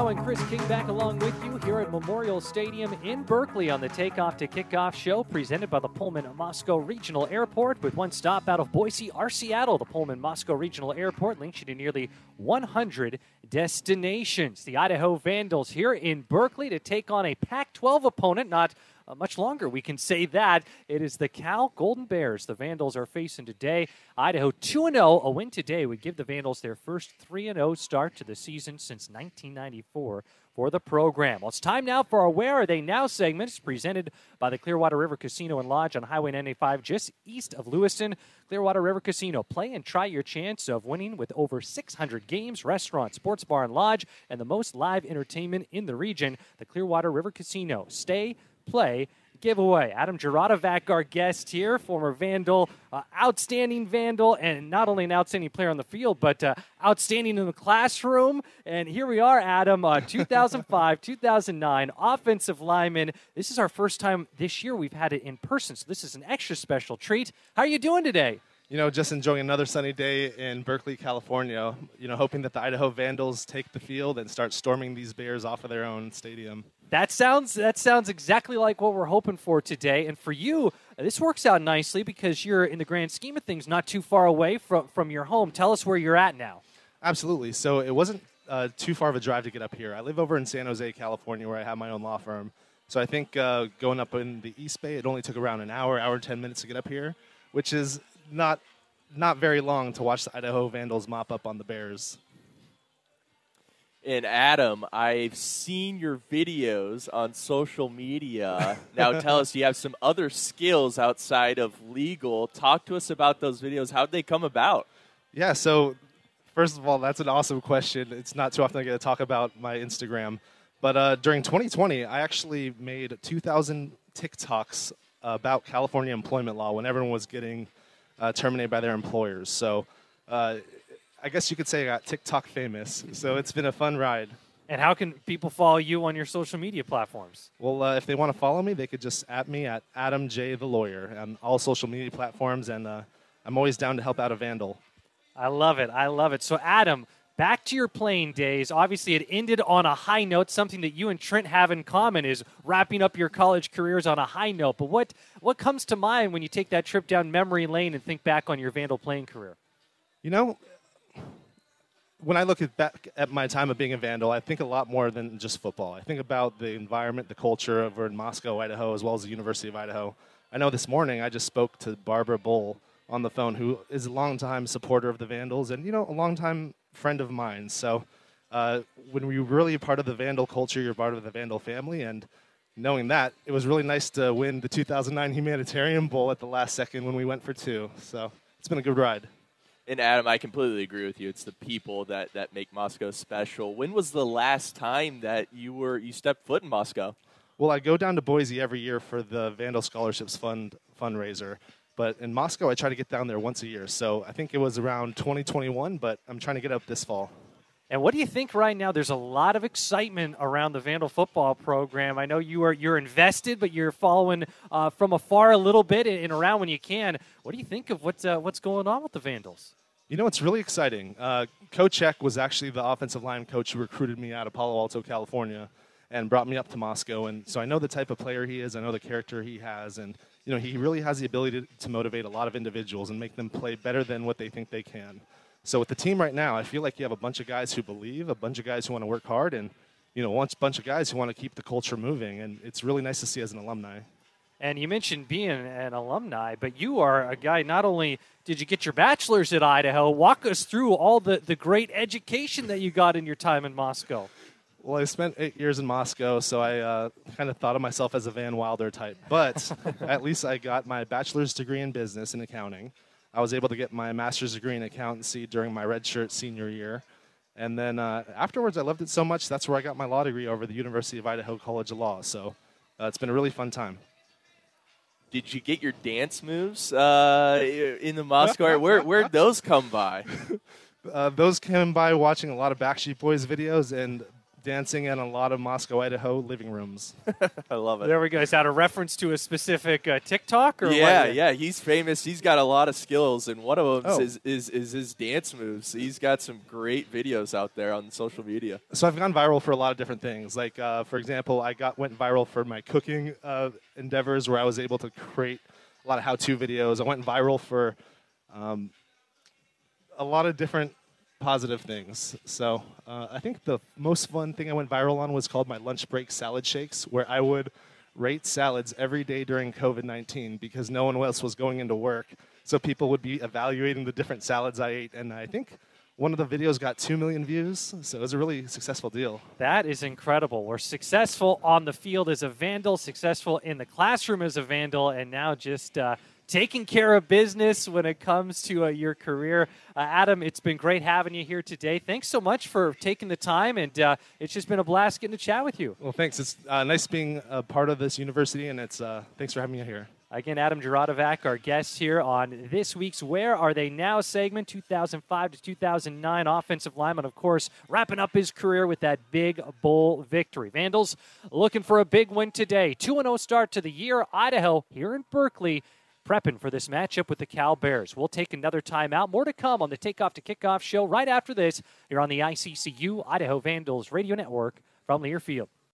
Now and Chris King back along with you here at Memorial Stadium in Berkeley on the Takeoff to Kickoff show presented by the Pullman Moscow Regional Airport with one stop out of Boise or Seattle. The Pullman Moscow Regional Airport links you to nearly 100 destinations. The Idaho Vandals here in Berkeley to take on a Pac 12 opponent, not uh, much longer. We can say that. It is the Cal Golden Bears. The Vandals are facing today. Idaho 2 0. A win today would give the Vandals their first 3 0 start to the season since 1994 for the program. Well, it's time now for our Where Are They Now segments presented by the Clearwater River Casino and Lodge on Highway 95 just east of Lewiston. Clearwater River Casino. Play and try your chance of winning with over 600 games, restaurants, sports bar, and lodge, and the most live entertainment in the region. The Clearwater River Casino. Stay play giveaway. Adam Juratovac, our guest here, former Vandal, uh, outstanding Vandal, and not only an outstanding player on the field, but uh, outstanding in the classroom. And here we are, Adam, uh, 2005, 2009, offensive lineman. This is our first time this year we've had it in person, so this is an extra special treat. How are you doing today? You know, just enjoying another sunny day in Berkeley, California. You know, hoping that the Idaho Vandals take the field and start storming these Bears off of their own stadium. That sounds that sounds exactly like what we're hoping for today. And for you, this works out nicely because you're in the grand scheme of things not too far away from from your home. Tell us where you're at now. Absolutely. So it wasn't uh, too far of a drive to get up here. I live over in San Jose, California, where I have my own law firm. So I think uh, going up in the East Bay, it only took around an hour, hour ten minutes to get up here, which is not not very long to watch the Idaho Vandals mop up on the Bears. And Adam, I've seen your videos on social media. now tell us, you have some other skills outside of legal. Talk to us about those videos. How'd they come about? Yeah, so first of all, that's an awesome question. It's not too often I get to talk about my Instagram. But uh, during 2020, I actually made 2,000 TikToks about California employment law when everyone was getting uh, terminated by their employers. So uh, I guess you could say I got TikTok famous. So it's been a fun ride. And how can people follow you on your social media platforms? Well, uh, if they want to follow me, they could just at me at Adam J the Lawyer on all social media platforms, and uh, I'm always down to help out a vandal. I love it. I love it. So, Adam, back to your playing days. Obviously, it ended on a high note. Something that you and Trent have in common is wrapping up your college careers on a high note. But what what comes to mind when you take that trip down memory lane and think back on your Vandal playing career? You know, when I look at back at my time of being a Vandal, I think a lot more than just football. I think about the environment, the culture over in Moscow, Idaho, as well as the University of Idaho. I know this morning I just spoke to Barbara Bull on the phone, who is a longtime supporter of the Vandals and you know a longtime friend of mine. So uh, when you're really part of the Vandal culture, you're part of the Vandal family, and knowing that, it was really nice to win the 2009 Humanitarian Bowl at the last second when we went for two. So it's been a good ride. And Adam, I completely agree with you. It's the people that, that make Moscow special. When was the last time that you were you stepped foot in Moscow? Well, I go down to Boise every year for the Vandal Scholarships Fund fundraiser. But in Moscow, I try to get down there once a year. So I think it was around 2021, but I'm trying to get up this fall. And what do you think right now? There's a lot of excitement around the Vandal football program. I know you are you're invested, but you're following uh, from afar a little bit and around when you can. What do you think of what's uh, what's going on with the Vandals? You know, it's really exciting. Uh, coach was actually the offensive line coach who recruited me out of Palo Alto, California, and brought me up to Moscow. And so I know the type of player he is. I know the character he has, and you know, he really has the ability to, to motivate a lot of individuals and make them play better than what they think they can. So with the team right now, I feel like you have a bunch of guys who believe, a bunch of guys who want to work hard, and you know, a bunch of guys who want to keep the culture moving. And it's really nice to see as an alumni. And you mentioned being an alumni, but you are a guy. Not only did you get your bachelor's at Idaho, walk us through all the, the great education that you got in your time in Moscow. Well, I spent eight years in Moscow, so I uh, kind of thought of myself as a Van Wilder type. But at least I got my bachelor's degree in business and accounting. I was able to get my master's degree in accountancy during my redshirt senior year. And then uh, afterwards, I loved it so much, that's where I got my law degree over the University of Idaho College of Law. So uh, it's been a really fun time did you get your dance moves uh, in the Moscow? where where'd those come by? Uh, those came by watching a lot of Backstreet Boys videos and dancing in a lot of Moscow, Idaho living rooms. I love it. There we go. Is that a reference to a specific uh, TikTok or yeah, what? yeah, he's famous. He's got a lot of skills, and one of them Oh. is, is is his dance moves. He's got some great videos out there on social media. So I've gone viral for a lot of different things. Like, uh, for example, I got went viral for my cooking uh, endeavors, where I was able to create a lot of how-to videos. I went viral for um, a lot of different positive things. So uh, I think the most fun thing I went viral on was called my lunch break salad shakes, where I would rate salads every day during COVID 19 because no one else was going into work. So people would be evaluating the different salads I ate. And I think one of the videos got 2 million views. So it was a really successful deal. That is incredible. We're successful on the field as a vandal, successful in the classroom as a vandal, and now just uh, taking care of business when it comes to uh, your career. Uh, Adam, it's been great having you here today. Thanks so much for taking the time, and uh, it's just been a blast getting to chat with you. Well, thanks. It's uh, nice being a part of this university, and it's uh, thanks for having me here. Again, Adam Juratovac, our guest here on this week's Where Are They Now segment, 2005 to 2009 offensive lineman, of course, wrapping up his career with that big bowl victory. Vandals looking for a big win today. 2 0 start to the year. Idaho here in Berkeley prepping for this matchup with the Cal Bears. We'll take another timeout. More to come on the Takeoff to Kickoff show right after this. You're on the ICCU Idaho Vandals Radio Network from Learfield.